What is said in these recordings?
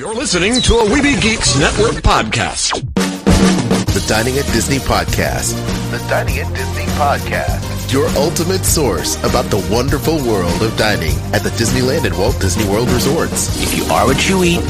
You're listening to a Weeby Geeks Network podcast. The Dining at Disney podcast. The Dining at Disney podcast. Your ultimate source about the wonderful world of dining at the Disneyland and Walt Disney World resorts. If you are what you eat,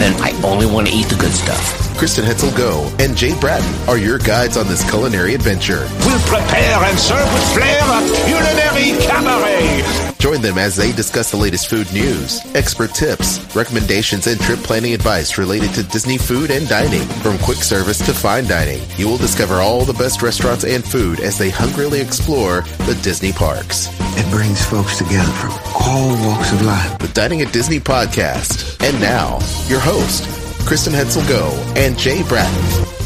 then I only want to eat the good stuff. Kristen Hetzel Go and Jay Bratton are your guides on this culinary adventure. We'll prepare and serve with flair a culinary cabaret. Join them as they discuss the latest food news, expert tips, recommendations, and trip planning advice related to Disney food and dining. From quick service to fine dining, you will discover all the best restaurants and food as they hungrily explore the Disney parks. It brings folks together from all walks of life. The Dining at Disney podcast. And now, your host, Kristen Hetzel Go and Jay Bratton.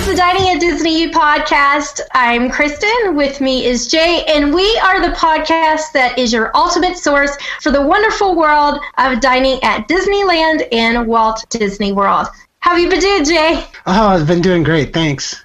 Is the Dining at Disney podcast. I'm Kristen. With me is Jay, and we are the podcast that is your ultimate source for the wonderful world of dining at Disneyland and Walt Disney World. How have you been doing, Jay? Oh, I've been doing great. Thanks.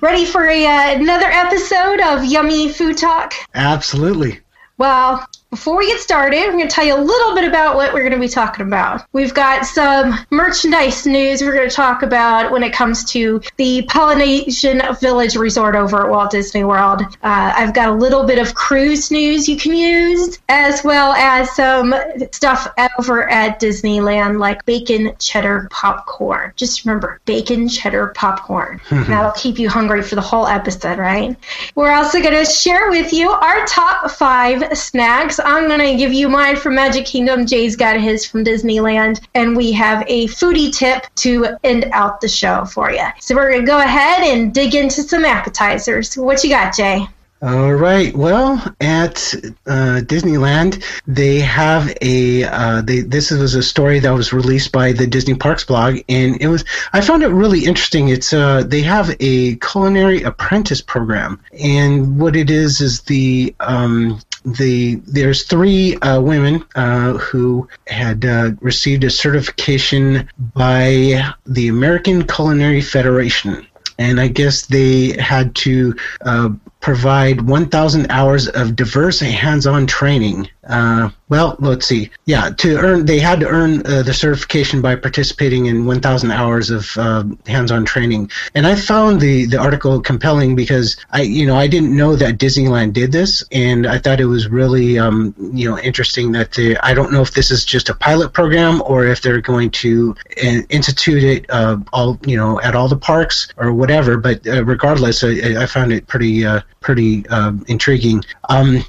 Ready for a, uh, another episode of Yummy Food Talk? Absolutely. Well, before we get started, I'm going to tell you a little bit about what we're going to be talking about. We've got some merchandise news we're going to talk about when it comes to the Polynesian Village Resort over at Walt Disney World. Uh, I've got a little bit of cruise news you can use, as well as some stuff over at Disneyland, like bacon cheddar popcorn. Just remember, bacon cheddar popcorn. That'll keep you hungry for the whole episode, right? We're also going to share with you our top five snacks. I'm going to give you mine from Magic Kingdom. Jay's got his from Disneyland. And we have a foodie tip to end out the show for you. So we're going to go ahead and dig into some appetizers. What you got, Jay? All right. Well, at uh, Disneyland, they have a. Uh, they, this was a story that was released by the Disney Parks blog, and it was. I found it really interesting. It's. Uh, they have a culinary apprentice program, and what it is is the. Um, the there's three uh, women uh, who had uh, received a certification by the American Culinary Federation, and I guess they had to uh, provide 1,000 hours of diverse hands-on training. Uh, well, let's see. Yeah, to earn, they had to earn uh, the certification by participating in 1,000 hours of uh, hands-on training. And I found the the article compelling because I, you know, I didn't know that Disneyland did this, and I thought it was really, um, you know, interesting that they. I don't know if this is just a pilot program or if they're going to uh, institute it uh, all, you know, at all the parks or whatever. But uh, regardless, I, I found it pretty pretty um, intriguing. Um,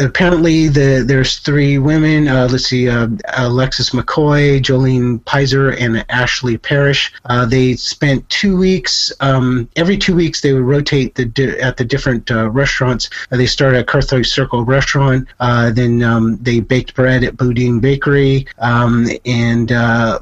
apparently, the there's three women. Uh, let's see, uh, Alexis McCoy, Jolene Pizer, and Ashley Parrish. Uh, they spent two weeks. Um, every two weeks, they would rotate the di- at the different uh, restaurants. Uh, they started at Carthay Circle Restaurant. Uh, then um, they baked bread at Boudin Bakery. Um, and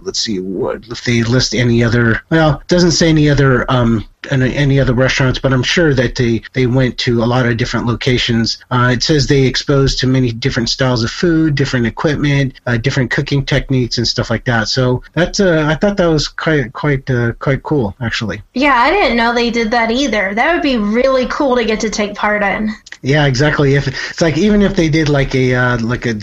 let's see, what if they list any other? Well, doesn't say any other um, any other restaurants, but I'm sure that they, they went to a lot of different locations. Uh, it says they exposed to many different styles of food, different equipment, uh, different cooking techniques, and stuff like that. So that's uh, I thought that was quite quite uh, quite cool, actually. Yeah, I didn't know they did that either. That would be really cool to get to take part in. Yeah, exactly. If it's like even if they did like a uh, like a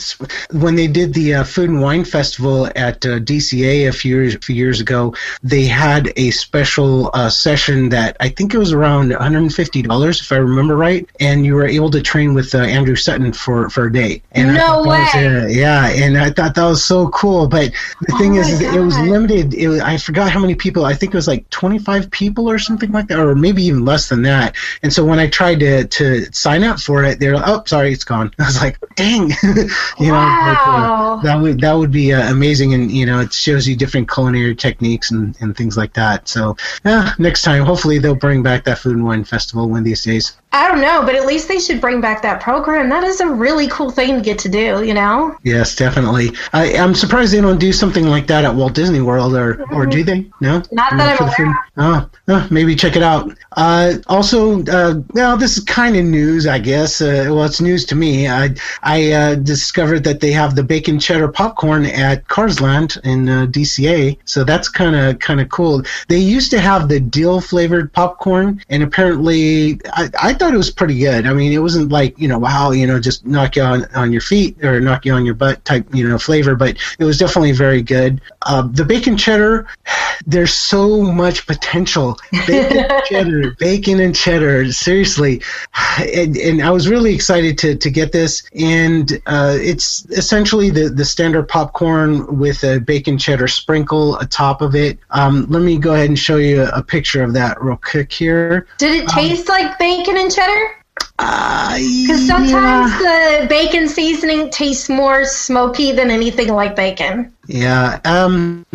when they did the uh, food and wine festival at uh, DCA a few years, a few years ago, they had a special uh, session that I think it was around 150 dollars if I remember right, and you were able to train with uh, Andrew Sutton for for a day. And no way. Was, uh, yeah, and I thought that was so cool. But the Oh thing my is, it was limited. It was, I forgot how many people. I think it was like 25 people or something like that, or maybe even less than that. And so when I tried to to sign up for it, they're like, oh, sorry, it's gone. I was like, dang, you know, but, uh, that would that would be uh, amazing, and you know, it shows you different culinary techniques and, and things like that. So, yeah, next time, hopefully, they'll bring back that food and wine festival one of these days. I don't know, but at least they should bring back that program. That is a really cool thing to get to do, you know? Yes, definitely. I, I'm surprised they don't do something like that at Walt Disney World, or or do they? No, Not that I'm aware Oh, oh, maybe check it out. Uh, also, uh, well, this is kind of news, I guess. Uh, well, it's news to me. I I uh, discovered that they have the bacon cheddar popcorn at Carsland in uh, DCA, so that's kind of kind of cool. They used to have the dill flavored popcorn, and apparently, I, I thought it was pretty good. I mean, it wasn't like you know, wow, you know, just knock you on on your feet or knock you on your butt type you know flavor, but it was definitely very good. Uh, the bacon cheddar, there's so much potential. Bacon cheddar, bacon and cheddar. Seriously, and, and I was really excited to to get this, and uh, it's essentially the the standard popcorn with a bacon cheddar sprinkle atop of it. Um, let me go ahead and show you a picture of that real quick here. Did it taste like bacon and cheddar? Uh, Because sometimes the bacon seasoning tastes more smoky than anything like bacon. Yeah. Um,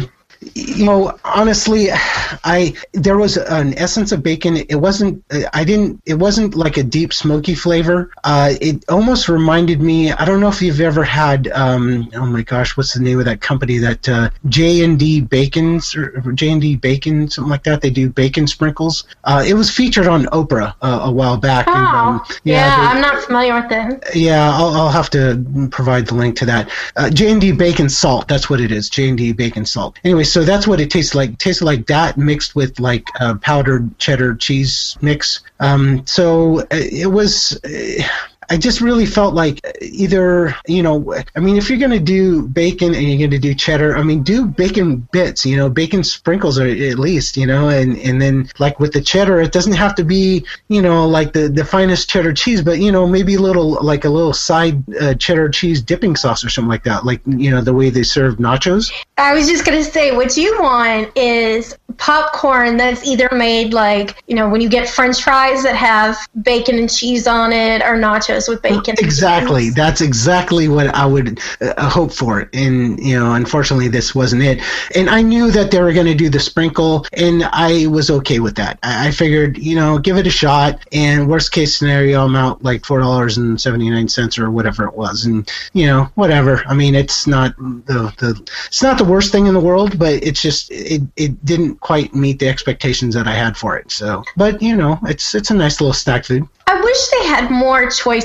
you know, honestly, I there was an essence of bacon. It wasn't. I didn't. It wasn't like a deep smoky flavor. Uh, it almost reminded me. I don't know if you've ever had. Um, oh my gosh, what's the name of that company? That uh, J and D Bacons or J and D Bacon, something like that. They do bacon sprinkles. Uh, it was featured on Oprah uh, a while back. Oh, and, um, yeah, they- I'm not familiar with them. yeah, I'll, I'll have to provide the link to that. Uh, J and D bacon salt. That's what it is. J and D bacon salt. Anyway, so that's what it tastes like. It tasted like that mixed with like uh, powdered cheddar cheese mix. Um, so uh, it was. Uh, I just really felt like either, you know, I mean, if you're going to do bacon and you're going to do cheddar, I mean, do bacon bits, you know, bacon sprinkles or at least, you know, and, and then like with the cheddar, it doesn't have to be, you know, like the, the finest cheddar cheese, but, you know, maybe a little, like a little side uh, cheddar cheese dipping sauce or something like that. Like, you know, the way they serve nachos. I was just gonna say, what you want is popcorn that's either made like you know when you get French fries that have bacon and cheese on it, or nachos with bacon. Exactly. That's exactly what I would uh, hope for. And, you know, unfortunately, this wasn't it. And I knew that they were going to do the sprinkle, and I was okay with that. I, I figured, you know, give it a shot. And worst case scenario, I'm out like $4.79 or whatever it was. And, you know, whatever. I mean, it's not the, the, it's not the worst thing in the world, but it's just, it, it didn't quite meet the expectations that I had for it. So, but, you know, it's, it's a nice little snack food. I wish they had more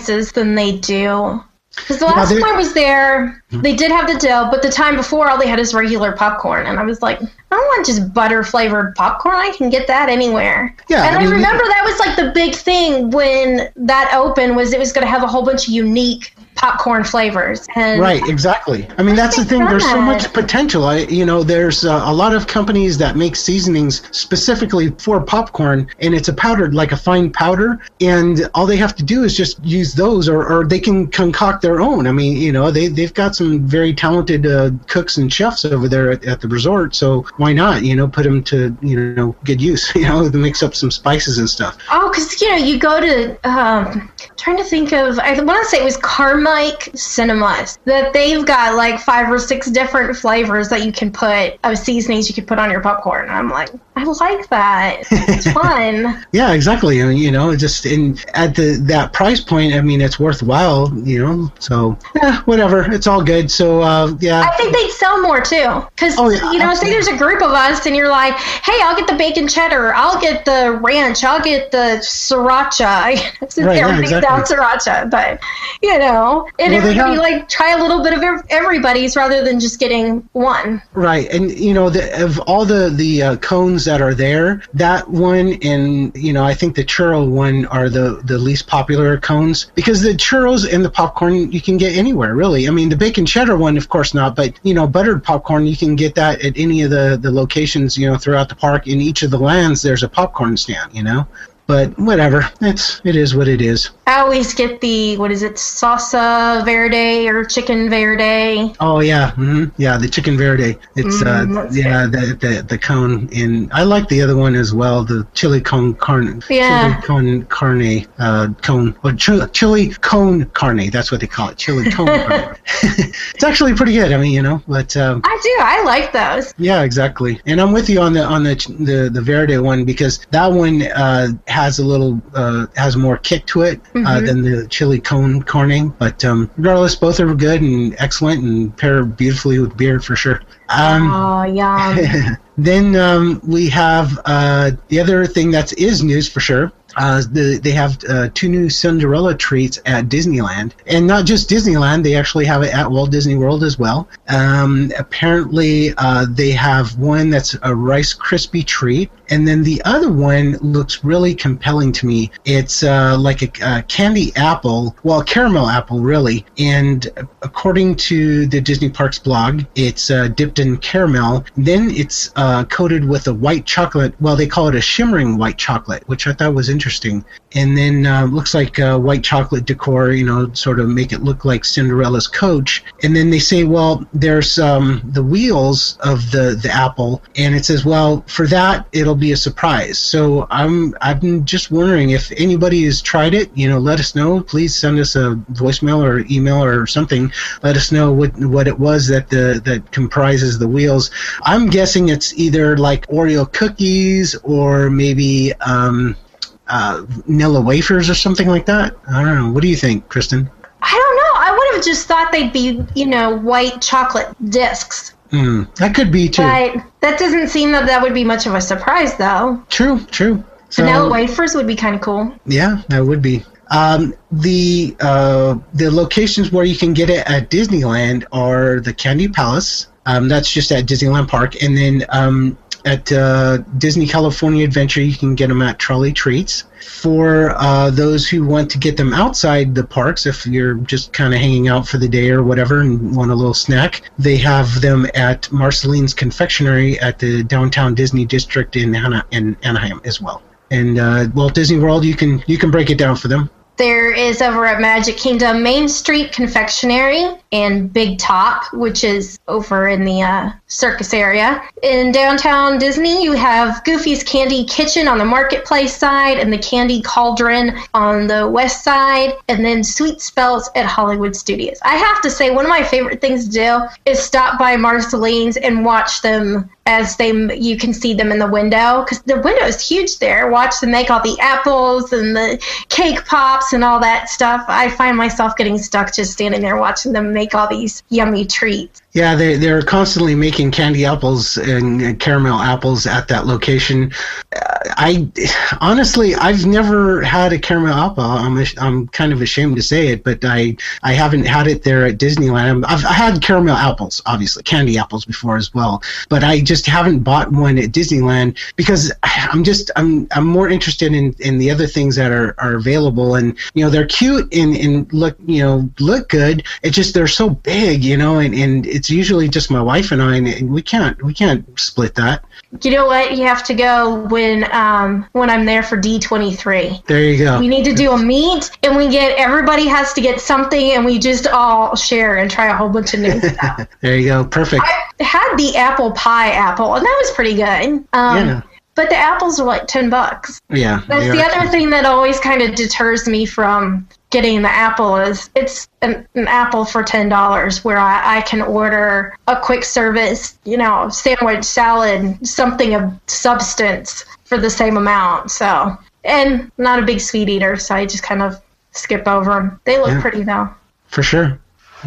than they do. Because the last time I was there, hmm. they did have the dill, but the time before, all they had is regular popcorn, and I was like, I don't want just butter flavored popcorn. I can get that anywhere. Yeah, and I I, mean, remember that was like the big thing when that opened was it was going to have a whole bunch of unique popcorn flavors. And Right, exactly. I mean, that's the thing. There's so much potential. I, you know, there's uh, a lot of companies that make seasonings specifically for popcorn, and it's a powdered, like a fine powder, and all they have to do is just use those, or, or they can concoct their own. I mean, you know, they they've got some very talented uh, cooks and chefs over there at, at the resort, so why not? You know, put them to you know good use. You know, to mix up some spices and stuff. Oh, because you know, you go to um, trying to think of. I want to say it was Carmike Cinemas that they've got like five or six different flavors that you can put of seasonings you can put on your popcorn. I'm like, I like that. It's fun. Yeah, exactly. I mean, you know, just in at the that price point, I mean, it's worthwhile. You know, so eh, whatever, it's all good. So uh, yeah, I think they'd sell more too. Because, Oh, yeah, you know, say there's a group of us and you're like, hey, I'll get the bacon cheddar, I'll get the ranch, I'll get the sriracha. Since Right, yeah, exactly. down sriracha. But, you know, and Well, they everybody, have- like, try a little bit of everybody's rather than just getting one. right. And you know, the, of all the the uh, cones that are there, that one and you know, I think the churro one are the the least popular cones because the churros and the popcorn you can get anywhere really. I mean, the bacon cheddar one, of course not, but you know, buttered popcorn you can get that at any of the the locations you know throughout the park. In each of the lands, there's a popcorn stand. You know. But whatever, it's it is what it is. I always get the, what is it, salsa verde or chicken verde. Oh yeah, hmm yeah, the chicken verde. It's Mm, uh, yeah, the, the the cone, and I like the other one as well, the chili cone carne. Yeah. Chili cone carne uh, cone, or chili, chili cone carne. That's what they call it, chili cone carne. it's actually pretty good. I mean, you know, but um, I do. I like those. yeah, exactly. And I'm with you on the on the the, the verde one because that one uh, has a little uh, has more kick to it uh, than the chili cone corning. But um, regardless, both are good and excellent and pair beautifully with beer for sure. Um, Oh, yum. then um, we have uh, the other thing that is news for sure. Uh, the, they have uh, two new Cinderella treats at Disneyland, and not just Disneyland. They actually have it at Walt Disney World as well. Um, apparently, uh, they have one that's a Rice Krispie treat, and then the other one looks really compelling to me. It's uh, like a, a candy apple, well, caramel apple, really. And according to the Disney Parks blog, it's uh, dipped in caramel. Then it's uh, coated with a white chocolate. Well, they call it a shimmering white chocolate, which I thought was interesting. And then uh, looks like uh, white chocolate decor, you know, sort of make it look like Cinderella's coach. And then they say, well, there's um, the wheels of the, the apple, and it says, well, for that, it'll be a surprise. So I'm I'm just wondering if anybody has tried it. You know, let us know. Please send us a voicemail or email or something. Let us know what what it was that the that comprises the wheels. I'm guessing it's either like Oreo cookies or maybe um, uh, vanilla wafers or something like that. I don't know. What do you think, Kristen? I don't know. I would have just thought they'd be, you know, white chocolate discs. Mm, that could be too. But that doesn't seem that that would be much of a surprise, though. True, true. So, Vanilla wafers would be kind of cool. Yeah, that would be. Um, the uh, the locations where you can get it at Disneyland are the Candy Palace. Um, that's just at Disneyland Park, and then um, at uh, Disney California Adventure, you can get them at Trolley Treats. For uh, those who want to get them outside the parks, if you're just kind of hanging out for the day or whatever and want a little snack, they have them at Marceline's Confectionery at the downtown Disney District in, in Anaheim as well. And uh, Walt Disney World, you can you can break it down for them. There is over at Magic Kingdom Main Street Confectionery and Big Top, which is over in the uh, circus area. In downtown Disney, you have Goofy's Candy Kitchen on the marketplace side and the Candy Cauldron on the west side, and then Sweet Spells at Hollywood Studios. I have to say, one of my favorite things to do is stop by Marceline's and watch them as they you can see them in the window because the window is huge there. Watch them make all the apples and the cake pops and all that stuff. I find myself getting stuck just standing there watching them make all these yummy treats. Yeah, they they're constantly making candy apples and caramel apples at that location. I honestly, I've never had a caramel apple. I'm I'm kind of ashamed to say it, but I I haven't had it there at Disneyland. I've I've had caramel apples, obviously candy apples before as well, but I just haven't bought one at Disneyland because I'm just I'm I'm more interested in in the other things that are are available, and you know they're cute and and look you know look good. It's just they're so big, you know, and and it's usually just my wife and I, and we can't we can't split that. You know what? You have to go when um, when I'm there for D23. There you go. We need to do a meet, and we get everybody has to get something, and we just all share and try a whole bunch of new stuff. there you go. Perfect. I had the apple pie apple, and that was pretty good. Um, Yeah. But the apples are like ten bucks. Yeah. That's the other thing that always kind of deters me from getting the apple is it's an, an apple for ten dollars where I, I can order a quick service, you know, sandwich, salad, something of substance for the same amount. So, and not a big sweet eater, so I just kind of skip over them. They look Yeah. pretty though. For sure.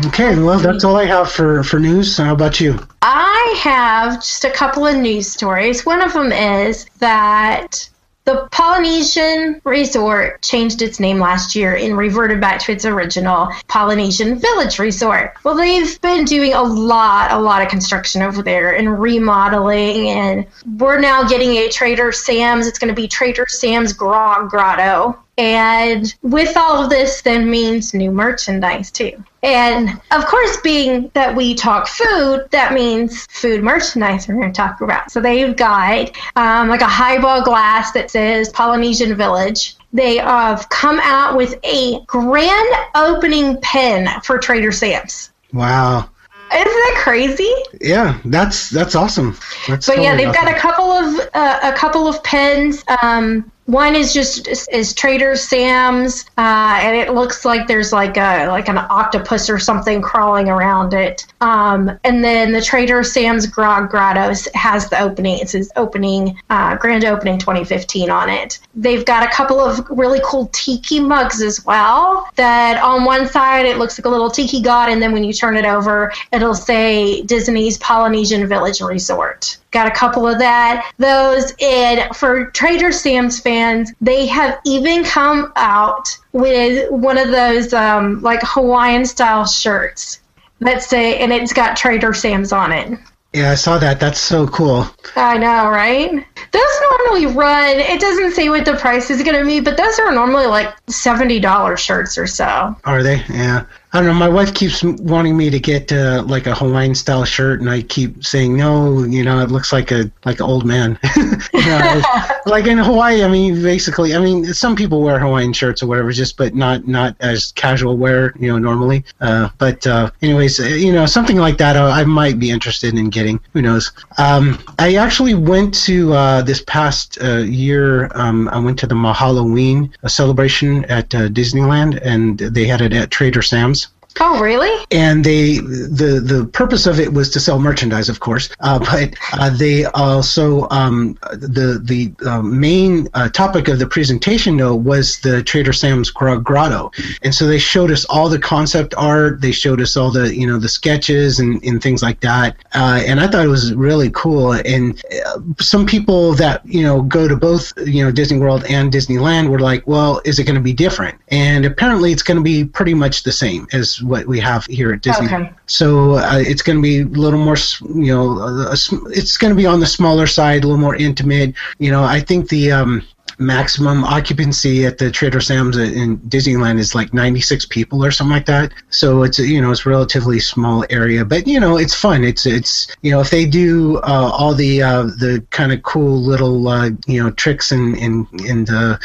Okay, well, that's all I have for, for news. How about you? I have just a couple of news stories. One of them is that the Polynesian Resort changed its name last year and reverted back to its original Polynesian Village Resort. Well, they've been doing a lot, a lot of construction over there and remodeling, and we're now getting a Trader Sam's. It's going to be Trader Sam's Grog Grotto. And with all of this, then means new merchandise too. And of course, being that we talk food, that means food merchandise we're going to talk about. So they've got um, like a highball glass that says Polynesian Village. They have come out with a grand opening pen for Trader Sam's. Wow. Isn't that crazy? Yeah, that's that's awesome. That's But yeah, they've got a couple of uh, a couple of pens. Um, one is just is, Trader Sam's, uh, and it looks like there's like a like an octopus or something crawling around it. Um, and then the Trader Sam's Grog Grottos has the opening. It says opening, uh, grand opening 2015 on it. They've got a couple of really cool tiki mugs as well. That on one side it looks like a little tiki god, and then when you turn it over, it'll say Disney's Polynesian Village Resort got a couple of that those and for trader sam's fans and they have even come out with one of those um, like Hawaiian style shirts that say, and it's got Trader Sam's on it. Yeah, I saw that. That's so cool. I know, right? Those normally run. It doesn't say what the price is going to be, but those are normally like seventy dollars shirts or so. Are they? Yeah. I don't know. My wife keeps wanting me to get uh, like a Hawaiian style shirt, and I keep saying no. You know, it looks like a like an old man. know, like in Hawaii, I mean, basically, I mean, some people wear Hawaiian shirts or whatever, just but not not as casual wear, you know, normally. Uh, but uh, anyways, uh, you know, something like that, uh, I might be interested in getting. Who knows? Um, I actually went to uh, this past uh, year. Um, I went to the Mahalloween celebration at Disneyland, and they had it at Trader Sam's. Oh, really? And they the the purpose of it was to sell merchandise, of course, uh, but uh, they also um, the the uh, main uh, topic of the presentation though was the Trader Sam's Grotto, and so they showed us all the concept art, they showed us all the you know the sketches and, and things like that, uh, and I thought it was really cool. And uh, some people that you know go to both you know Disney World and Disneyland were like, well, is it going to be different? And apparently, it's going to be pretty much the same as what we have here at Disney. Okay. So uh, it's going to be a little more, you know, a, a, it's going to be on the smaller side, a little more intimate. You know, I think the um, maximum occupancy at the Trader Sam's in Disneyland is like 96 people or something like that. So it's you know it's relatively small area, but you know it's fun. It's it's you know if they do uh, all the uh, the kind of cool little uh, you know tricks and and and uh,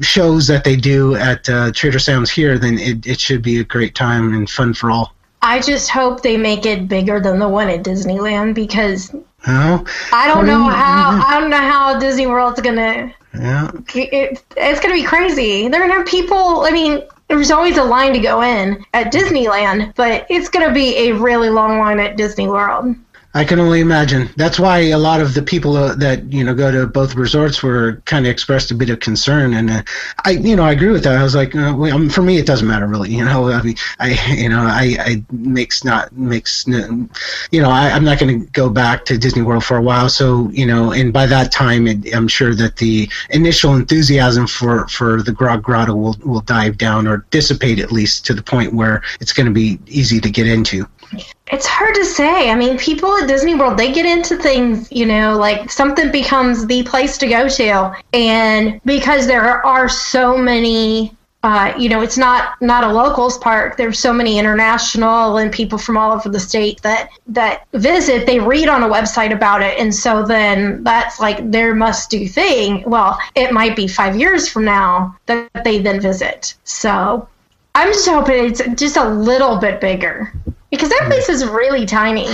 shows that they do at uh, Trader Sam's here, then it it should be a great time and fun for all. I just hope they make it bigger than the one at Disneyland because I don't know how I don't know how Disney World's gonna yeah. It, it's going to be crazy. They're to have people, I mean, there's always a line to go in at Disneyland, but it's going to be a really long line at Disney World. I can only imagine. That's why a lot of the people uh, that you know go to both resorts were kind of expressed a bit of concern, and uh, I, you know, I agree with that. I was like, uh, well, um, for me, it doesn't matter really. You know, I mean, I, you know, I, I makes not makes, you know, I, I'm not going to go back to Disney World for a while. So you know, and by that time, it, I'm sure that the initial enthusiasm for for the Grog Grotto will will dive down or dissipate at least to the point where it's going to be easy to get into. It's hard to say. I mean, people at Disney World, they get into things, you know, like something becomes the place to go to. And because there are so many uh, you know, it's not not a locals park. There's so many international and people from all over the state that that visit. They read on a website about it, and so then that's like their must do thing. Well, it might be five years from now that they then visit. So I'm just hoping it's just a little bit bigger because that place is really tiny.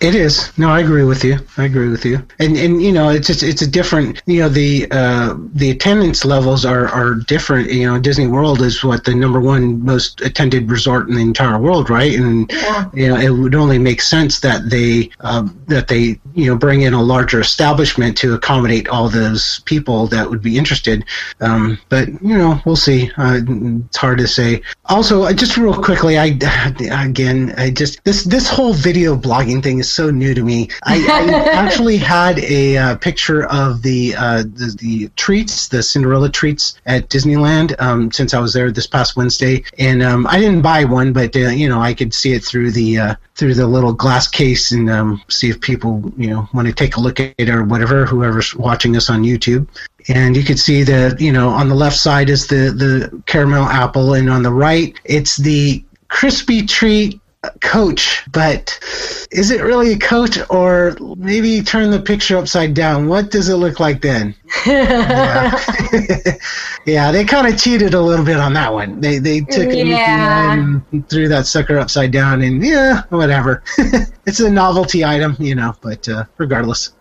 It is. No, I agree with you. I agree with you. And and you know, it's just, it's a different. You know, the uh, the attendance levels are are different. You know, Disney World is what the number one most attended resort in the entire world, right? And yeah. you know, it would only make sense that they uh, that they you know bring in a larger establishment to accommodate all those people that would be interested. Um, but you know, we'll see. Uh, it's hard to say. Also, just real quickly, I again, I just this this whole video blogging thing is so new to me. I, I actually had a uh, picture of the, uh, the, the treats, the Cinderella treats at Disneyland um, since I was there this past Wednesday, and um, I didn't buy one, but uh, you know I could see it through the uh, through the little glass case and um, see if people you know want to take a look at it or whatever. Whoever's watching us on YouTube and you can see that you know on the left side is the the caramel apple and on the right it's the crispy treat coach, but is it really a coat or maybe turn the picture upside down? What does it look like then? yeah. yeah, they kind of cheated a little bit on that one. They they took yeah. and threw that sucker upside down, and yeah, whatever. it's a novelty item, you know, but uh, regardless.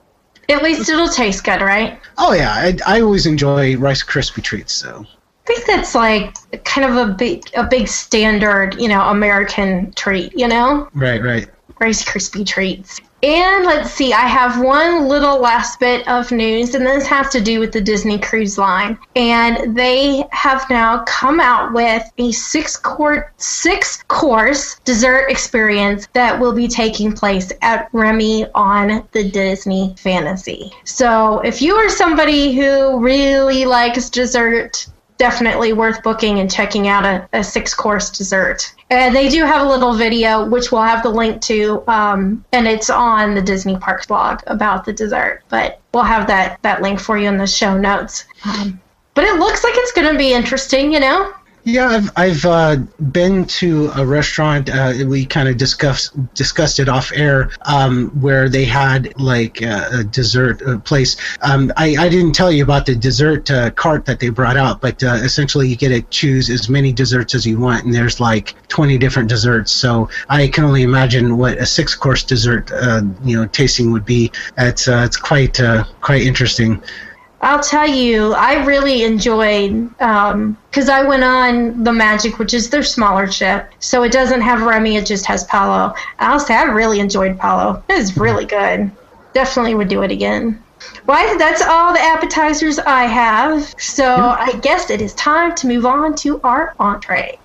At least it'll taste good, right? Oh yeah, I, I always enjoy Rice Krispie treats, so I think that's like kind of a big a big standard, you know, American treat, you know? Right, right. Rice Krispie treats. And let's see, I have one little last bit of news, and this has to do with the Disney Cruise Line. And they have now come out with a six course six course dessert experience that will be taking place at Remy on the Disney Fantasy. So if you are somebody who really likes dessert, definitely worth booking and checking out a, a six course dessert. And they do have a little video, which we'll have the link to, um, and it's on the Disney Parks blog about the dessert. But we'll have that, that link for you in the show notes. Um, but it looks like it's going to be interesting, you know? Yeah, I've I've uh, been to a restaurant. Uh, we kind of discussed discussed it off air, um, where they had like a, a dessert uh, place. Um, I I didn't tell you about the dessert uh, cart that they brought out, but uh, essentially you get to choose as many desserts as you want, and there's like 20 different desserts. So I can only imagine what a six course dessert uh, you know tasting would be. It's it's quite quite interesting. I'll tell you, I really enjoyed because um, I went on the Magic, which is their smaller ship, so it doesn't have Remy; it just has Palo. I'll say I really enjoyed Palo. It was really good. Definitely would do it again. Well, that's all the appetizers I have. So I guess it is time to move on to our entree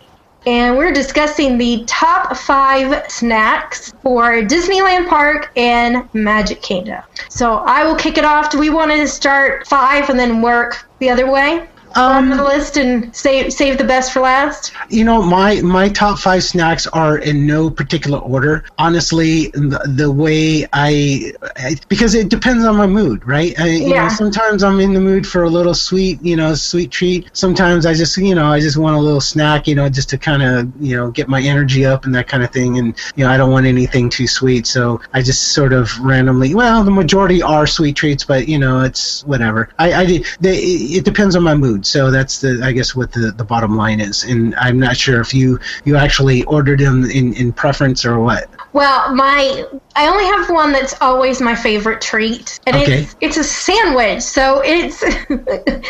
and we're discussing the top five snacks for Disneyland Park and Magic Kingdom. So I will kick it off. Do we want to start five and then work the other way? Um, on the list and save save the best for last? You know, my my top five snacks are in no particular order. Honestly, the, the way I, I, because it depends on my mood, right? I, you yeah. know, sometimes I'm in the mood for a little sweet, you know, sweet treat. Sometimes I just, you know, I just want a little snack, you know, just to kind of, you know, get my energy up and that kind of thing. And you know, I don't want anything too sweet, so I just sort of randomly. Well, the majority are sweet treats, but you know, it's whatever. I, I they, it depends on my mood. So that's the I guess what the, the bottom line is. And I'm not sure if you you actually ordered them in, in preference or what. Well, my I only have one that's always my favorite treat, and okay. it's it's a sandwich, so it's a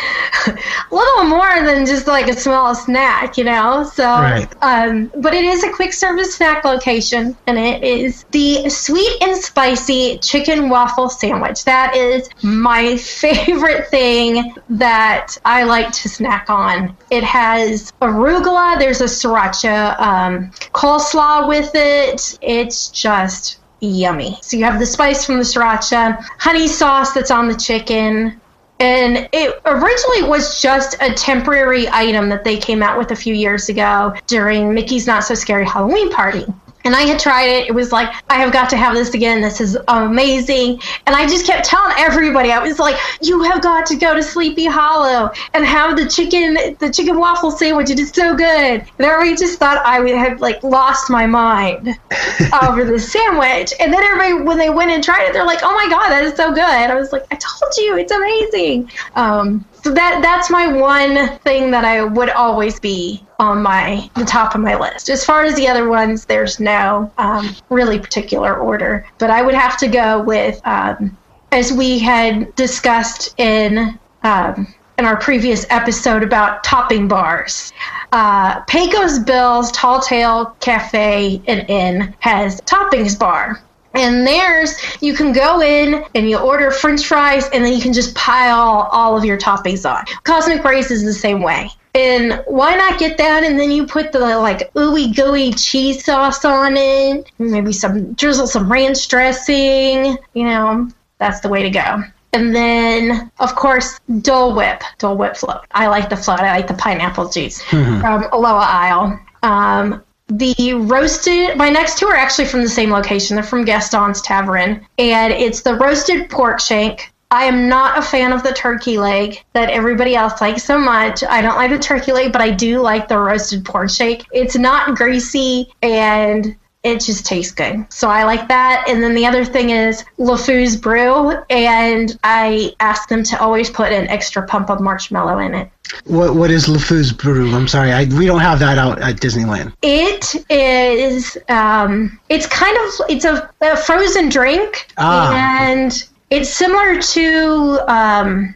little more than just like a small snack, you know. So, right. um, but it is a quick service snack location, and it is the sweet and spicy chicken waffle sandwich. That is my favorite thing that I like to snack on. It has arugula. There's a sriracha um, coleslaw with it. It's just yummy. So you have the spice from the sriracha, honey sauce that's on the chicken. And it originally was just a temporary item that they came out with a few years ago during Mickey's Not So Scary Halloween Party. And I had tried it. It was like, I have got to have this again. This is amazing. And I just kept telling everybody, I was like, you have got to go to Sleepy Hollow and have the chicken, the chicken waffle sandwich. It is so good. And everybody just thought I would have like lost my mind over the sandwich. And then everybody, when they went and tried it, they're like, oh my God, that is so good. I was like, I told you, it's amazing. Um, so that that's my one thing that I would always be on my the top of my list. As far as the other ones, there's no um, really particular order, but I would have to go with um, as we had discussed in um, in our previous episode about topping bars. Uh, Pecos Bill's Tall Tale Cafe and Inn has toppings bar. And there's you can go in and you order French fries, and then you can just pile all of your toppings on. Cosmic Ray's is the same way. And why not get that and then you put the like ooey gooey cheese sauce on it, maybe some drizzle some ranch dressing. You know, that's the way to go. And then, of course, Dole Whip, Dole Whip float. I like the float. I like the pineapple juice mm-hmm. from Aloha Isle. Um, the roasted my next two are actually from the same location they're from gaston's tavern and it's the roasted pork shank i am not a fan of the turkey leg that everybody else likes so much i don't like the turkey leg but i do like the roasted pork shank it's not greasy and it just tastes good. So I like that. And then the other thing is LeFou's brew, and I ask them to always put an extra pump of marshmallow in it. What what is LeFou's brew? I'm sorry, I, we don't have that out at Disneyland. It is. Um, it's kind of it's a, a frozen drink, ah. and it's similar to. Um,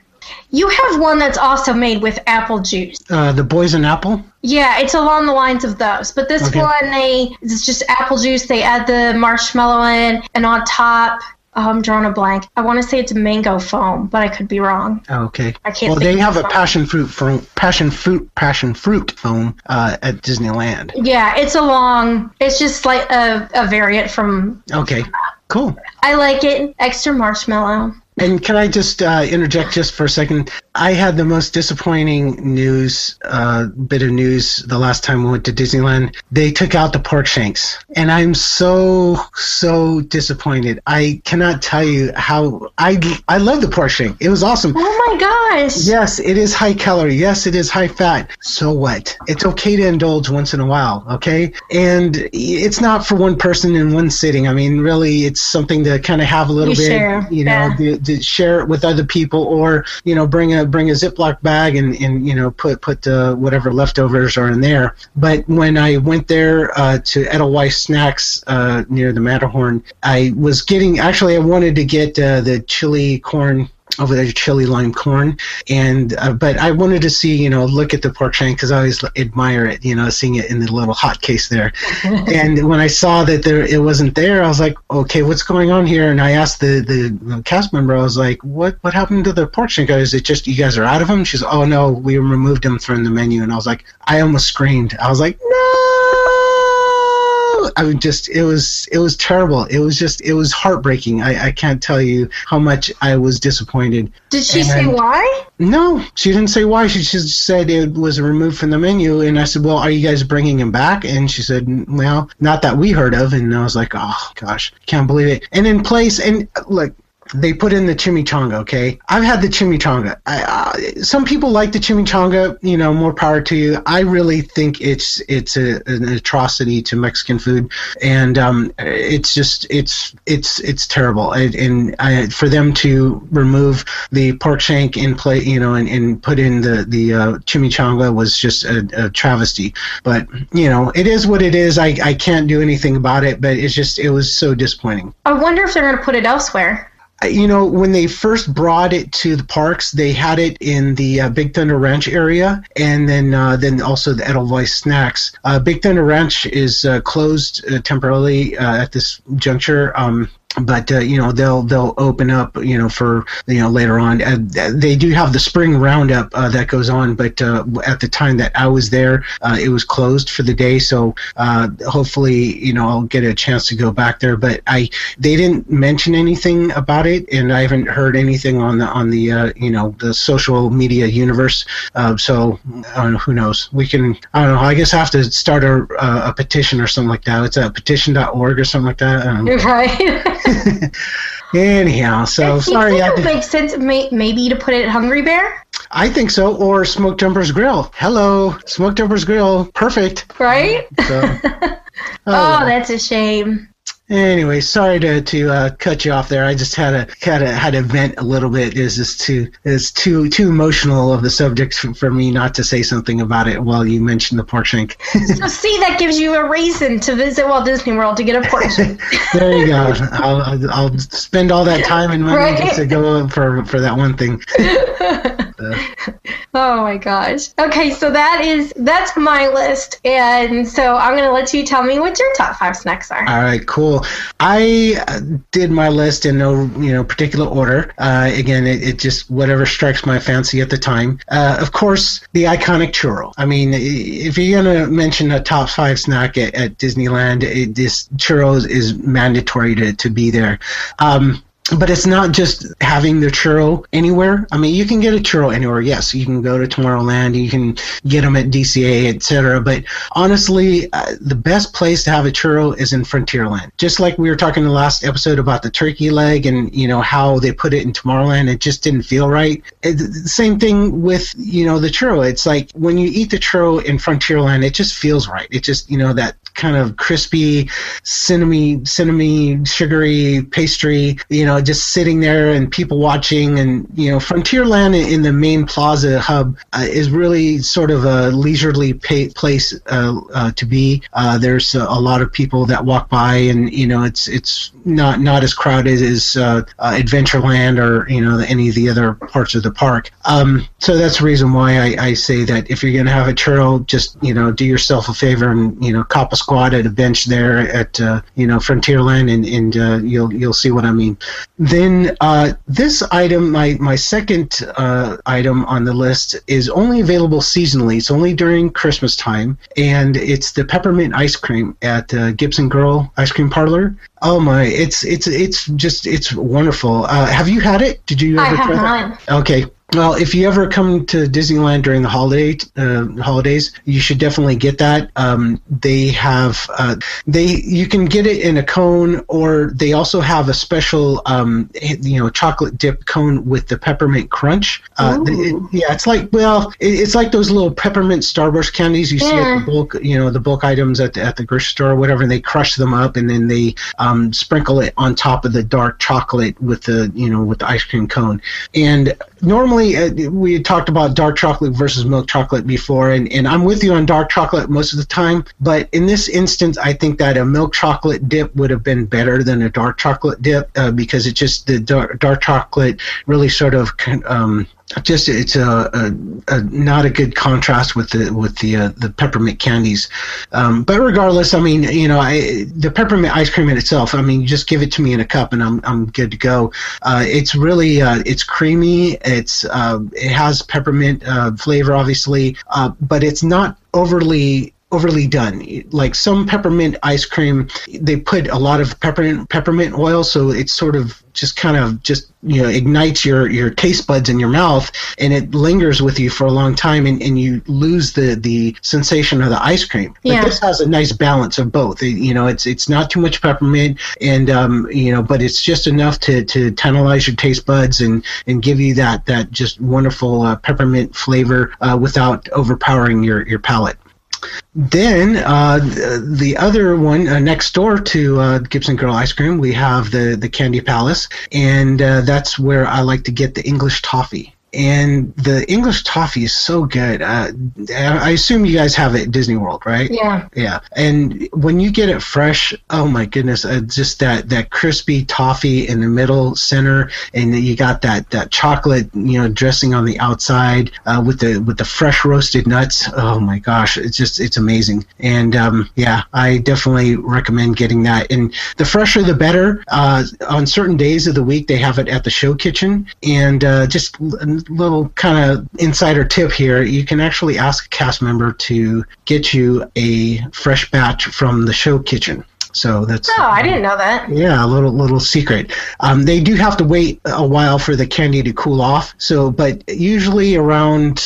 You have one that's also made with apple juice. Uh, the boys and apple. Yeah, it's along the lines of those. But this Okay. one, they it's just apple juice. They add the marshmallow in, and on top, oh, I'm drawing a blank. I want to say it's mango foam, but I could be wrong. Oh, okay. I can't Well, they have a passion fruit foam, passion fruit, passion fruit foam uh, at Disneyland. Yeah, it's a long. It's just like a, a variant from. Okay, cool. I like it. Extra marshmallow. And can I just uh, interject just for a second? I had the most disappointing news, uh, bit of news the last time we went to Disneyland. They took out the pork shanks, and I'm so so disappointed. I cannot tell you how I I love the pork shank. It was awesome. Oh my gosh. Yes, it is high calorie. Yes, it is high fat. So what? It's okay to indulge once in a while, okay? And it's not for one person in one sitting. I mean, really, it's something to kind of have a little You bit, share, you know, yeah. to, to share it with other people, or you know, bring a bring a Ziploc bag and and you know put put uh, whatever leftovers are in there. But when I went there uh, to Edelweiss Snacks uh, near the Matterhorn, I was getting actually I wanted to get uh, the chili corn over there, chili lime corn, and uh, but I wanted to see, you know, look at the pork shank because I always admire it, you know, seeing it in the little hot case there. and when I saw that there it wasn't there, I was like, okay, what's going on here? And I asked the the cast member, I was like, what what happened to the pork shank? Is it just you guys are out of them? She's, oh no, we removed them from the menu, and I was like, I almost screamed. I was like, no. I would just it was it was terrible. It was just it was heartbreaking. I, I can't tell you how much I was disappointed. Did she say why? No, she didn't say why. She just said it was removed from the menu. And I said, "Well, are you guys bringing him back?" And she said, "Well, not that we heard of." And I was like, "Oh gosh, can't believe it." And in place, and look. They put in the chimichanga. Okay, I've had the chimichanga. I, uh, some people like the chimichanga. You know, more power to you. I really think it's it's a, an atrocity to Mexican food, and um, it's just it's it's it's terrible. And, and I, for them to remove the pork shank in play, you know, and, and put in the the uh, chimichanga was just a, a travesty. But you know, it is what it is. I I can't do anything about it. But it's just it was so disappointing. I wonder if they're going to put it elsewhere. You know, when they first brought it to the parks, they had it in the uh, Big Thunder Ranch area, and then uh, then also the Edelweiss Snacks. Uh, Big Thunder Ranch is uh, closed uh, temporarily uh, at this juncture. Um, but uh, you know they'll they'll open up you know for you know later on. Uh, they do have the spring roundup uh, that goes on but uh, at the time that I was there uh, it was closed for the day. So uh, hopefully you know I'll get a chance to go back there. But I they didn't mention anything about it and I haven't heard anything on the on the you know the social media universe. So know, who knows? We can I don't know I guess I have to start a, a petition or something like that. It's a petition.org or something like that. Right. Anyhow, so it sorry. I, like it makes sense may, maybe to put it at Hungry Bear, I think so. Or Smoke Jumper's Grill. Hello, Smoke Jumper's Grill. Perfect. right? So, oh. oh, that's a shame. Anyway, sorry to to uh, cut you off there. I just had to had to had to vent a little bit. It's just too it's too too emotional of the subject for, for me not to say something about it while you mentioned the pork shank. So see, that gives you a reason to visit Walt Disney World to get a portion. there you go. I'll, I'll I'll spend all that time and money Right. just to go for for that one thing. oh my gosh. Okay, so that is that's my list, and so I'm gonna let you tell me what your top five snacks are. All right, cool. I uh, did my list in no you know particular order. Uh, again, it, it just whatever strikes my fancy at the time. Uh, of course, the iconic churro. I mean, if you're gonna mention a top five snack at, at Disneyland, it, this churros is mandatory to, to be there. Um, but it's not just having the churro anywhere. I mean, you can get a churro anywhere. Yes, you can go to Tomorrowland, you can get them at DCA, etc. But honestly, uh, the best place to have a churro is in Frontierland. Just like we were talking in the last episode about the turkey leg and you know how they put it in Tomorrowland, it just didn't feel right. It, same thing with you know the churro. It's like when you eat the churro in Frontierland, it just feels right. It just you know that kind of crispy, cinnamon, cinnamon, sugary pastry. You know know, just sitting there and people watching, and you know, Frontierland in the main plaza hub uh, is really sort of a leisurely pa- place uh, uh, to be. Uh, there's a, a lot of people that walk by, and you know, it's it's not not as crowded as uh, uh, Adventureland or you know any of the other parts of the park. Um, so that's the reason why I, I say that if you're going to have a churro, just you know, do yourself a favor and you know, cop a squat at a bench there at you know Frontierland, and and you'll you'll see what I mean. Then uh, this item, my my second uh, item on the list is only available seasonally. It's only during Christmas time, and it's the peppermint ice cream at uh, Gibson Girl Ice Cream Parlor. Oh my! It's it's it's just it's wonderful. Uh, have you had it? Did you I ever have try that? Okay. Well, if you ever come to Disneyland during the holiday uh, holidays, you should definitely get that. Um, they have uh, they you can get it in a cone, or they also have a special um, you know chocolate dip cone with the peppermint crunch. Uh, it- yeah, it's like well, it, it's like those little peppermint Starburst candies you see at the bulk you know the bulk items at the, at the grocery store or whatever. And they crush them up and then they um, sprinkle it on top of the dark chocolate with the you know with the ice cream cone. And normally uh, we talked about dark chocolate versus milk chocolate before, and, and I'm with you on dark chocolate most of the time. But in this instance, I think that a milk chocolate dip would have been better than a dark chocolate dip uh, because it just the dark, dark chocolate really sort of um, just it's a, a, a not a good contrast with the with the uh, the peppermint candies. Um, but regardless, I mean, you know, I, the peppermint ice cream in itself. I mean, just give it to me in a cup, and I'm I'm good to go. Uh, it's really uh, it's creamy. It's uh, it has peppermint uh, flavor, obviously, uh, but it's not overly overly done. Like some peppermint ice cream, they put a lot of peppermint peppermint oil, so it's sort of just kind of just you know ignites your your taste buds in your mouth, and it lingers with you for a long time, and, and you lose the the sensation of the ice cream. But Yeah. this has a nice balance of both. It- you know, it's it's not too much peppermint, and um, you know, but it's just enough to to tantalize your taste buds and and give you that that just wonderful uh, peppermint flavor uh, without overpowering your your palate. Then uh, the, the other one uh, next door to uh, Gibson Girl Ice Cream, we have the the Candy Palace, and uh, that's where I like to get the English toffee. And the English toffee is so good. Uh, I assume you guys have it at Disney World, right? Yeah. Yeah, and when you get it fresh, oh my goodness, uh, just that that crispy toffee in the middle center, and you got that that chocolate, you know, dressing on the outside uh, with the with the fresh roasted nuts. Oh my gosh, it's just it's amazing. And um, yeah, I definitely recommend getting that. And the fresher the better. Uh, on certain days of the week, they have it at the show kitchen. And uh, just little kind of insider tip here: you can actually ask a cast member to get you a fresh batch from the show kitchen. So that's Oh, I didn't know that. yeah, a little little secret. Um, they do have to wait a while for the candy to cool off. So, but usually around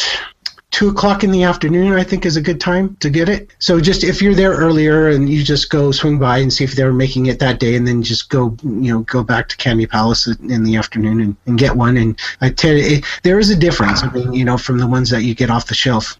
two o'clock in the afternoon, I think is a good time to get it. So, just if you're there earlier and you just go swing by and see if they're making it that day, and then just go you know go back to Candy Palace in the afternoon and, and get one. And I tell you, it, there is a difference. I mean, you know, from the ones that you get off the shelf.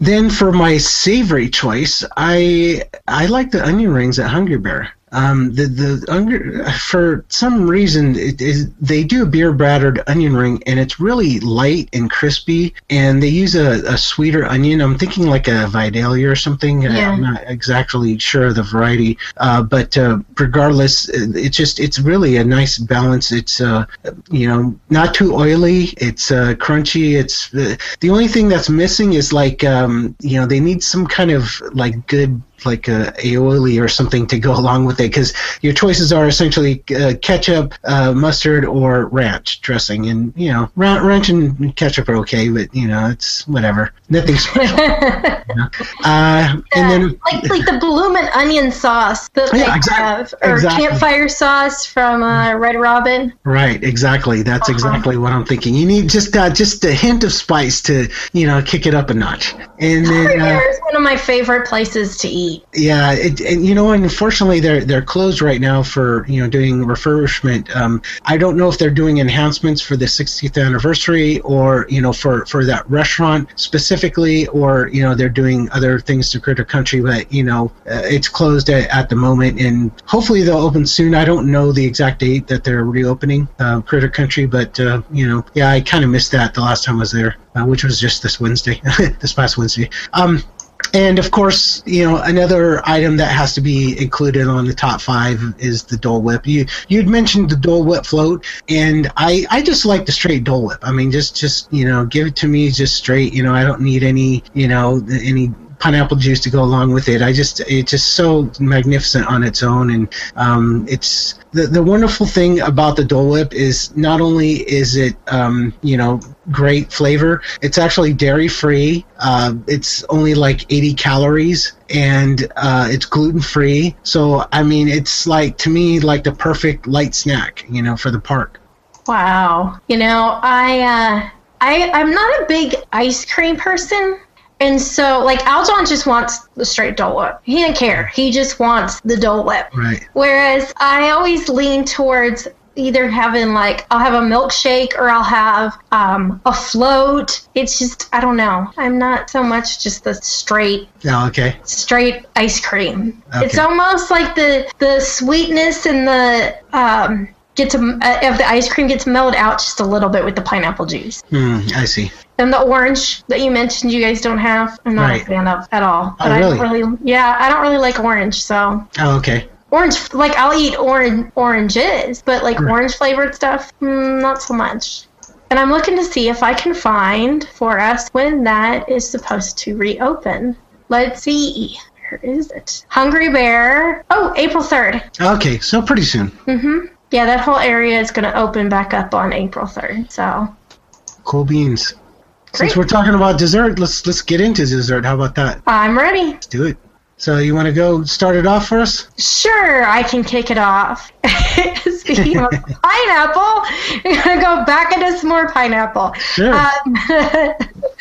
Then for my savory choice, I I like the onion rings at Hungry Bear. Um, the the under, for some reason it is they do a beer battered onion ring and it's really light and crispy and they use a, a sweeter onion. I'm thinking like a Vidalia or something. Yeah. I'm not exactly sure of the variety, uh, but uh, regardless, it's just it's really a nice balance. It's uh, you know not too oily. It's uh, crunchy. It's the the only thing that's missing is like um, you know they need some kind of like good like a aioli or something to go along with it because your choices are essentially uh, ketchup, uh, mustard, or ranch dressing. And you know, ra- ranch and ketchup are okay, but you know, it's whatever. Nothing special. you know? uh, and then like like the bloomin' onion sauce that they Yeah, exact- have, or exactly. campfire sauce from uh, Red Robin. right, exactly. That's exactly what I'm thinking. You need just uh, just a hint of spice to you know kick it up a notch. And then uh, one of my favorite places to eat. Yeah, it, and you know, unfortunately, they're they're closed right now for you know doing refurbishment. Um, I don't know if they're doing enhancements for the 60th anniversary or you know for for that restaurant specifically, or you know they're doing other things to Critter Country, but you know uh, it's closed at, at the moment, and hopefully they'll open soon. I don't know the exact date that they're reopening uh, Critter Country, but uh, you know, yeah, I kind of missed that the last time I was there, uh, which was just this Wednesday, this past Wednesday. Um, and of course, you know, another item that has to be included on the top five is the Dole Whip. You you'd mentioned the Dole Whip float, and I I just like the straight Dole Whip. I mean, just just you know, give it to me just straight. You know, I don't need any you know any pineapple juice to go along with it. I just it's just so magnificent on its own, and um, it's the the wonderful thing about the Dole Whip is not only is it um, you know great flavor, it's actually dairy free. Uh, it's only like 80 calories, and uh, it's gluten free. So I mean, it's like to me like the perfect light snack, you know, for the park. Wow. You know, I uh, I I'm not a big ice cream person. And so, like, Aljon just wants the straight Dole Whip. He didn't care. He just wants the Dole Whip. Right. Whereas I always lean towards either having, like, I'll have a milkshake or I'll have um, a float. It's just, I don't know. I'm not so much just the straight Oh, okay. straight ice cream. Okay. It's almost like the the sweetness and the um, gets uh, of the ice cream gets mellowed out just a little bit with the pineapple juice. Hmm, I see. And the orange that you mentioned, you guys don't have. I'm not Right. a fan of at all. Oh, I don't really? really, yeah, I don't really like orange. So Oh, okay. orange, like I'll eat orange oranges, but like orange flavored stuff, mm, not so much. And I'm looking to see if I can find for us when that is supposed to reopen. Let's see. Where is it? Hungry Bear. Oh, April 3rd. Okay, so pretty soon. Mm-hmm. Yeah, that whole area is going to open back up on April 3rd. So, Cool beans. Since we're talking about dessert, let's let's get into dessert. How about that? I'm ready. Let's do it. So you want to go start it off for us? Sure, I can kick it off. Speaking of pineapple, we're gonna go back into some more pineapple. Sure. Um,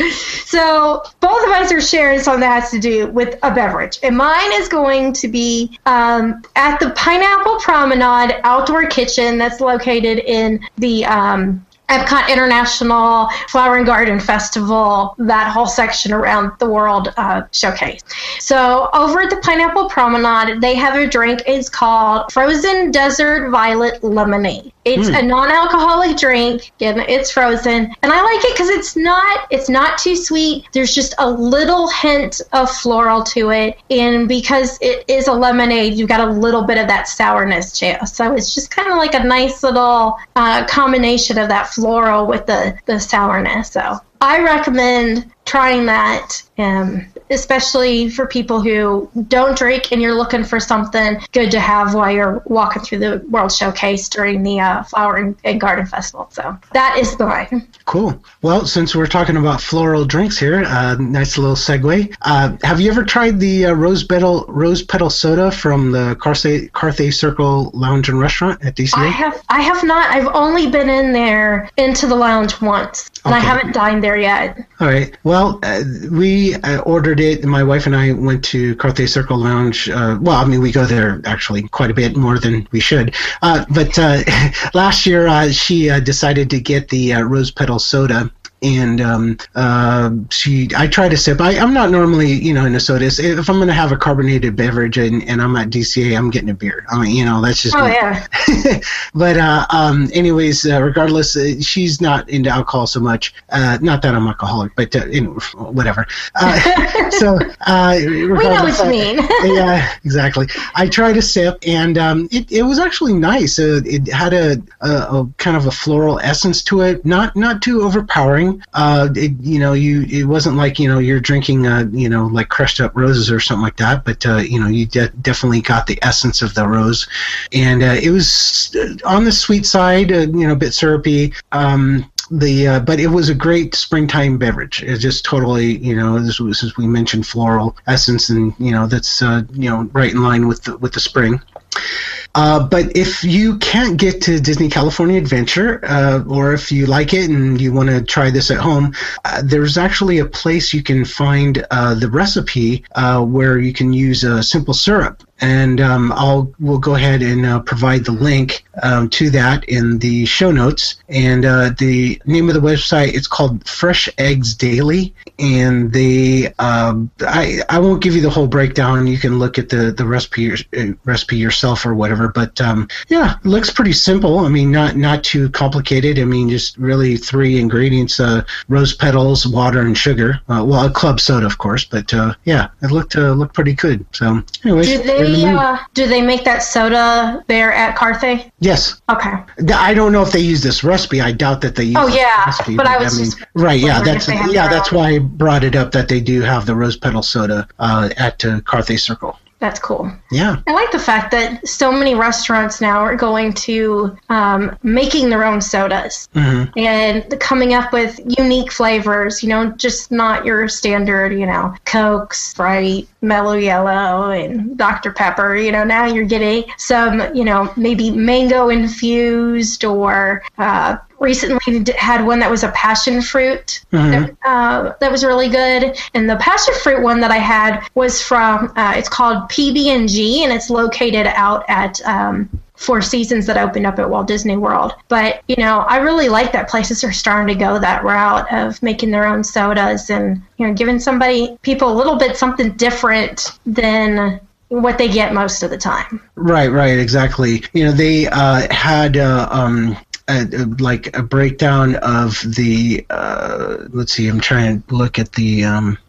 so both of us are sharing something that has to do with a beverage, and mine is going to be um, at the Pineapple Promenade Outdoor Kitchen that's located in the. Um, Epcot International Flower and Garden Festival, that whole section around the World uh, Showcase. So, over at the Pineapple Promenade, they have a drink. It's called Frozen Desert Violet Lemonade. It's a non-alcoholic drink. Again, it's frozen, and I like it because it's not it's not too sweet. There's just a little hint of floral to it, and because it is a lemonade, you've got a little bit of that sourness too. So it's just kind of like a nice little uh, combination of that floral with the the sourness. So I recommend trying that, um, especially for people who don't drink and you're looking for something good to have while you're walking through the World Showcase during the uh, Flower and, and Garden Festival. So that is the mine. Cool. Well, since we're talking about floral drinks here, uh, nice little segue. Uh, have you ever tried the uh, rose petal rose petal soda from the Carthay, Carthay Circle Lounge and Restaurant at DCA? I have I have not. I've only been in there into the lounge once, and I haven't dined there yet. All right. Well, uh, we uh, ordered it. My wife and I went to Carthay Circle Lounge. Uh, well, I mean, we go there actually quite a bit more than we should. Uh, but uh, last year, uh, she decided to get the rose petal soda. And um, uh, she, I try to sip. I, I'm not normally, you know, into sodas. If I'm going to have a carbonated beverage and, and I'm at DCA, I'm getting a beer. I mean, you know, that's just Oh me. yeah. but uh, um, anyways, uh, regardless, uh, she's not into alcohol so much. Uh, not that I'm alcoholic, but uh, you know, whatever. Uh, so uh, We know what you mean. yeah, exactly. I tried a sip, and um, it, it was actually nice. Uh, it had a, a, a kind of a floral essence to it, not not too overpowering. Uh, it, you know, you it wasn't like you know you're drinking uh, you know like crushed up roses or something like that, but uh, you know you de- definitely got the essence of the rose, and uh, it was on the sweet side, uh, you know, a bit syrupy. Um, the uh, but it was a great springtime beverage. It's just totally you know this was as we mentioned floral essence and you know that's uh, you know right in line with the with the spring. Uh, but if you can't get to Disney California Adventure, uh, or if you like it and you want to try this at home, uh, there's actually a place you can find uh, the recipe uh, where you can use a simple syrup and um, I'll we'll go ahead and provide the link um, to that in the show notes. And the name of the website it's called Fresh Eggs Daily, and they um, I I won't give you the whole breakdown. You can look at the the recipe recipe yourself or whatever. But um, yeah, it looks pretty simple. I mean, not not too complicated. I mean, just really three ingredients: uh, rose petals, water, and sugar. Uh, well, a club soda, of course. But uh, yeah, it looked looked pretty good. So, anyways. Do they uh, do they make that soda there at Carthay? Yes. Okay. I don't know if they use this recipe. I doubt that they use. Oh yeah, this recipe, but I was just right. Yeah, that's if they have yeah. That's why I brought it up that they do have the rose petal soda uh, at uh, Carthay Circle. That's cool. Yeah. I like the fact that so many restaurants now are going to um, making their own sodas Mm-hmm. and coming up with unique flavors. You know, just not your standard. You know, Coke, Sprite, Mellow Yellow, and Dr Pepper. You know, now you're getting some. You know, maybe mango infused or. Uh, Recently had one that was a passion fruit that, uh, that was really good, and the passion fruit one that I had was from uh, it's called PB and G, and it's located out at um, Four Seasons that opened up at Walt Disney World. But you know, I really like that places are starting to go that route of making their own sodas and you know giving somebody people a little bit something different than what they get most of the time. Right. Right. Exactly. You know, they uh, had uh, um. Like a breakdown of the uh, let's see i'm trying to look at the um,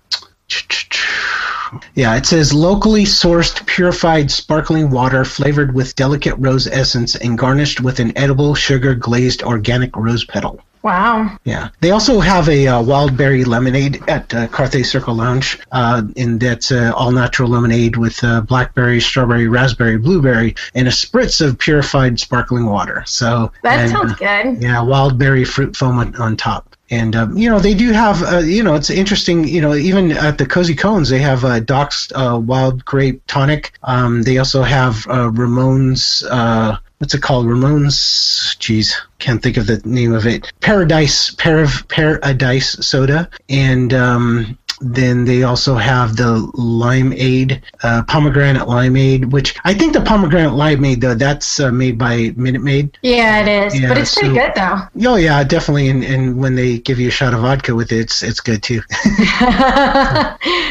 yeah it says locally sourced purified sparkling water flavored with delicate rose essence and garnished with an edible sugar glazed organic rose petal Wow. yeah. They also have a uh, wild berry lemonade at uh, Carthay Circle Lounge, uh, and that's uh, all natural lemonade with uh, blackberry, strawberry, raspberry, blueberry, and a spritz of purified sparkling water. So That and, sounds uh, good. yeah, wild berry fruit foam on, on top. And um, you know they do have uh, you know it's interesting you know even at the Cozy Cones they have uh, Doc's uh, wild grape tonic. Um, they also have uh, Ramon's uh, what's it called? Ramones. Jeez, can't think of the name of it. Paradise Parav Paradise soda. And um, then they also have the limeade uh, pomegranate limeade which I think the pomegranate limeade though that's uh, made by Minute Maid Yeah, it is. Yeah, but it's pretty good though. Oh yeah, definitely. And, and when they give you a shot of vodka with it, it's it's good too.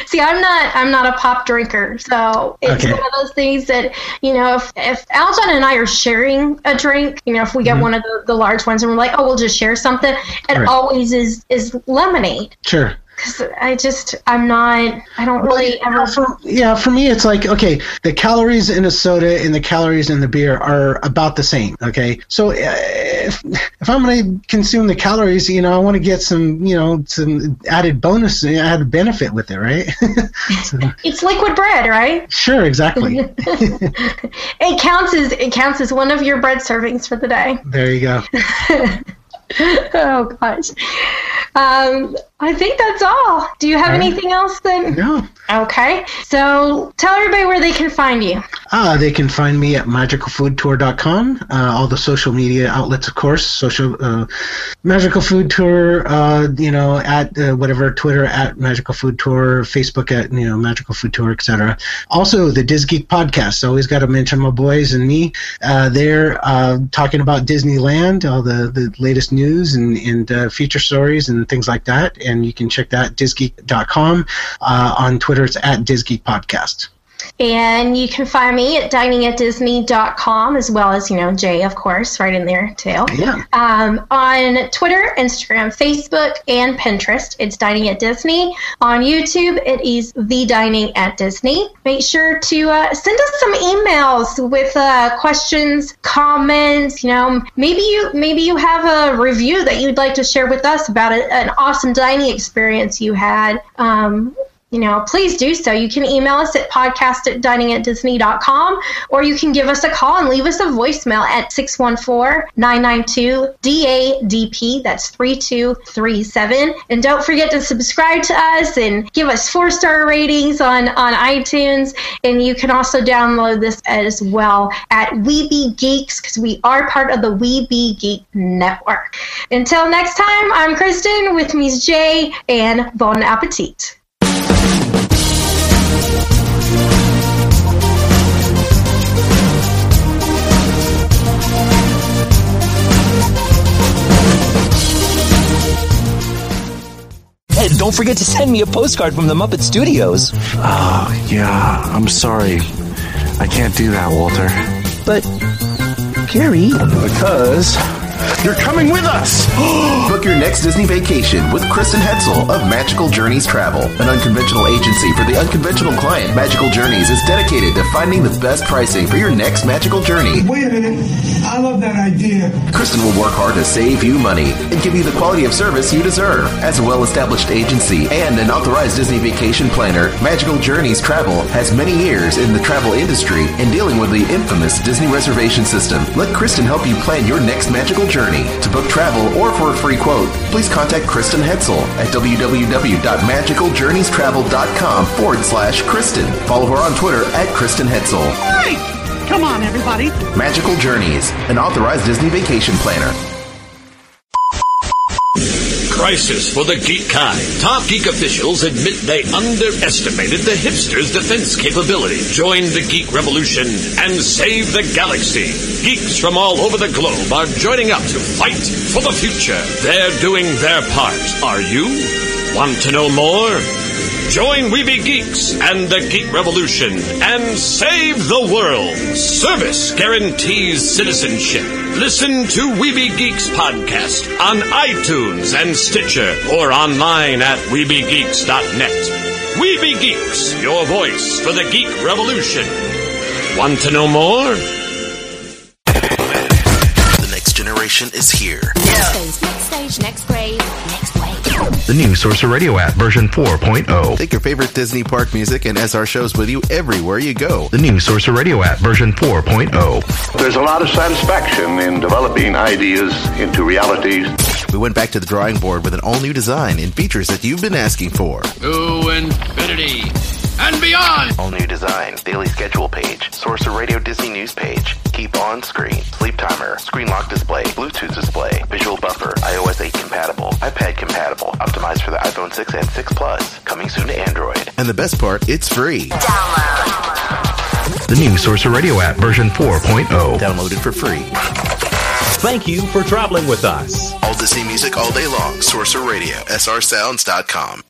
See, I'm not I'm not a pop drinker, so it's Okay. one of those things that you know if if Aljon and I are sharing a drink, you know, if we get one of the, the large ones and we're like, oh, we'll just share something, it Mm-hmm. Right. always is is lemonade sure. Because I just I'm not I don't really Well, ever. for, yeah, for me, it's like okay, the calories in a soda and the calories in the beer are about the same. Okay, so uh, if, if I'm going to consume the calories, you know, I want to get some, you know, some added bonus, added benefit with it, right? So, It's liquid bread, right? sure, exactly. It counts as it counts as one of your bread servings for the day. there you go. oh gosh. Um, I think that's all. Do you have right. anything else then? No. Okay. So tell everybody where they can find you. Ah, they can find me at magicalfoodtour.com. Uh, all the social media outlets, of course. Social uh, Magical Food Tour. Uh, you know, at uh, whatever Twitter at Magical Food Tour, Facebook at you know Magical Food Tour, etc. Also, the Diz Geek podcast. Always got to mention my boys and me. Uh, they're uh, talking about Disneyland, all the the latest news and and uh, feature stories and things like that. And you can check that dizgeek.com. Uh, on Twitter, it's at Dizgeek Podcast. And you can find me at diningatdisney.com as well as, you know, Jay, of course, right in there too. Yeah. Um, on Twitter, Instagram, Facebook, and Pinterest, it's Dining at Disney. On YouTube, it is The Dining at Disney. Make sure to uh, send us some emails with uh, questions, comments. You know, maybe you maybe you have a review that you'd like to share with us about a, an awesome dining experience you had. Um, you know, please do so. You can email us at podcast at dining at diningatdisney.com or you can give us a call and leave us a voicemail at 614 992 DADP. That's 3237. And don't forget to subscribe to us and give us four star ratings on, on iTunes. And you can also download this as well at Weeby Geeks because we are part of the Weeby Geek Network. Until next time, I'm Kristen with Ms. Jay and bon appetit. Don't forget to send me a postcard from the Muppet Studios. Oh, yeah, I'm sorry. I can't do that, Walter. But, Gary. Because you're coming with us! Book your next Disney vacation with Kristen Hetzel of Magical Journeys Travel, an unconventional agency for the unconventional client. Magical Journeys is dedicated to finding the best pricing for your next magical journey. Wait a minute. I love that idea. Kristen will work hard to save you money and give you the quality of service you deserve. As a well established agency and an authorized Disney vacation planner, Magical Journeys Travel has many years in the travel industry and dealing with the infamous Disney reservation system. Let Kristen help you plan your next magical journey. To book travel or for a free quote, please contact Kristen Hetzel at www.magicaljourneystravel.com forward slash Kristen. Follow her on Twitter at Kristen Hetzel. Right! Come on, everybody. Magical Journeys, an authorized Disney vacation planner. Crisis for the geek kind. Top geek officials admit they underestimated the hipsters' defense capability. Join the geek revolution and save the galaxy. Geeks from all over the globe are joining up to fight for the future. They're doing their part. Are you? Want to know more? Join Weeby Geeks and the Geek Revolution and save the world. Service guarantees citizenship. Listen to Weeby Geeks podcast on iTunes and Stitcher or online at WeebyGeeks.net. Weeby Geeks, your voice for the Geek Revolution. Want to know more? The next generation is here. Next phase, next stage, next grade, next wave. The new Sorcerer Radio app version 4.0. Take your favorite Disney park music and SR shows with you everywhere you go. The new Sorcerer Radio app version 4.0. There's a lot of satisfaction in developing ideas into realities. We went back to the drawing board with an all new design and features that you've been asking for. To infinity and beyond! All new design, daily schedule page, Sorcerer Radio Disney News page, keep on screen, sleep timer, screen lock display, Bluetooth display, visual buffer, iOS 8 compatible, iPad compatible, optimized for the iPhone 6 and 6 Plus, coming soon to Android. And the best part, it's free. Download. The new Sorcerer Radio app version 4.0. Downloaded for free. Thank you for traveling with us. All Disney music all day long. Sorcerer Radio, srsounds.com.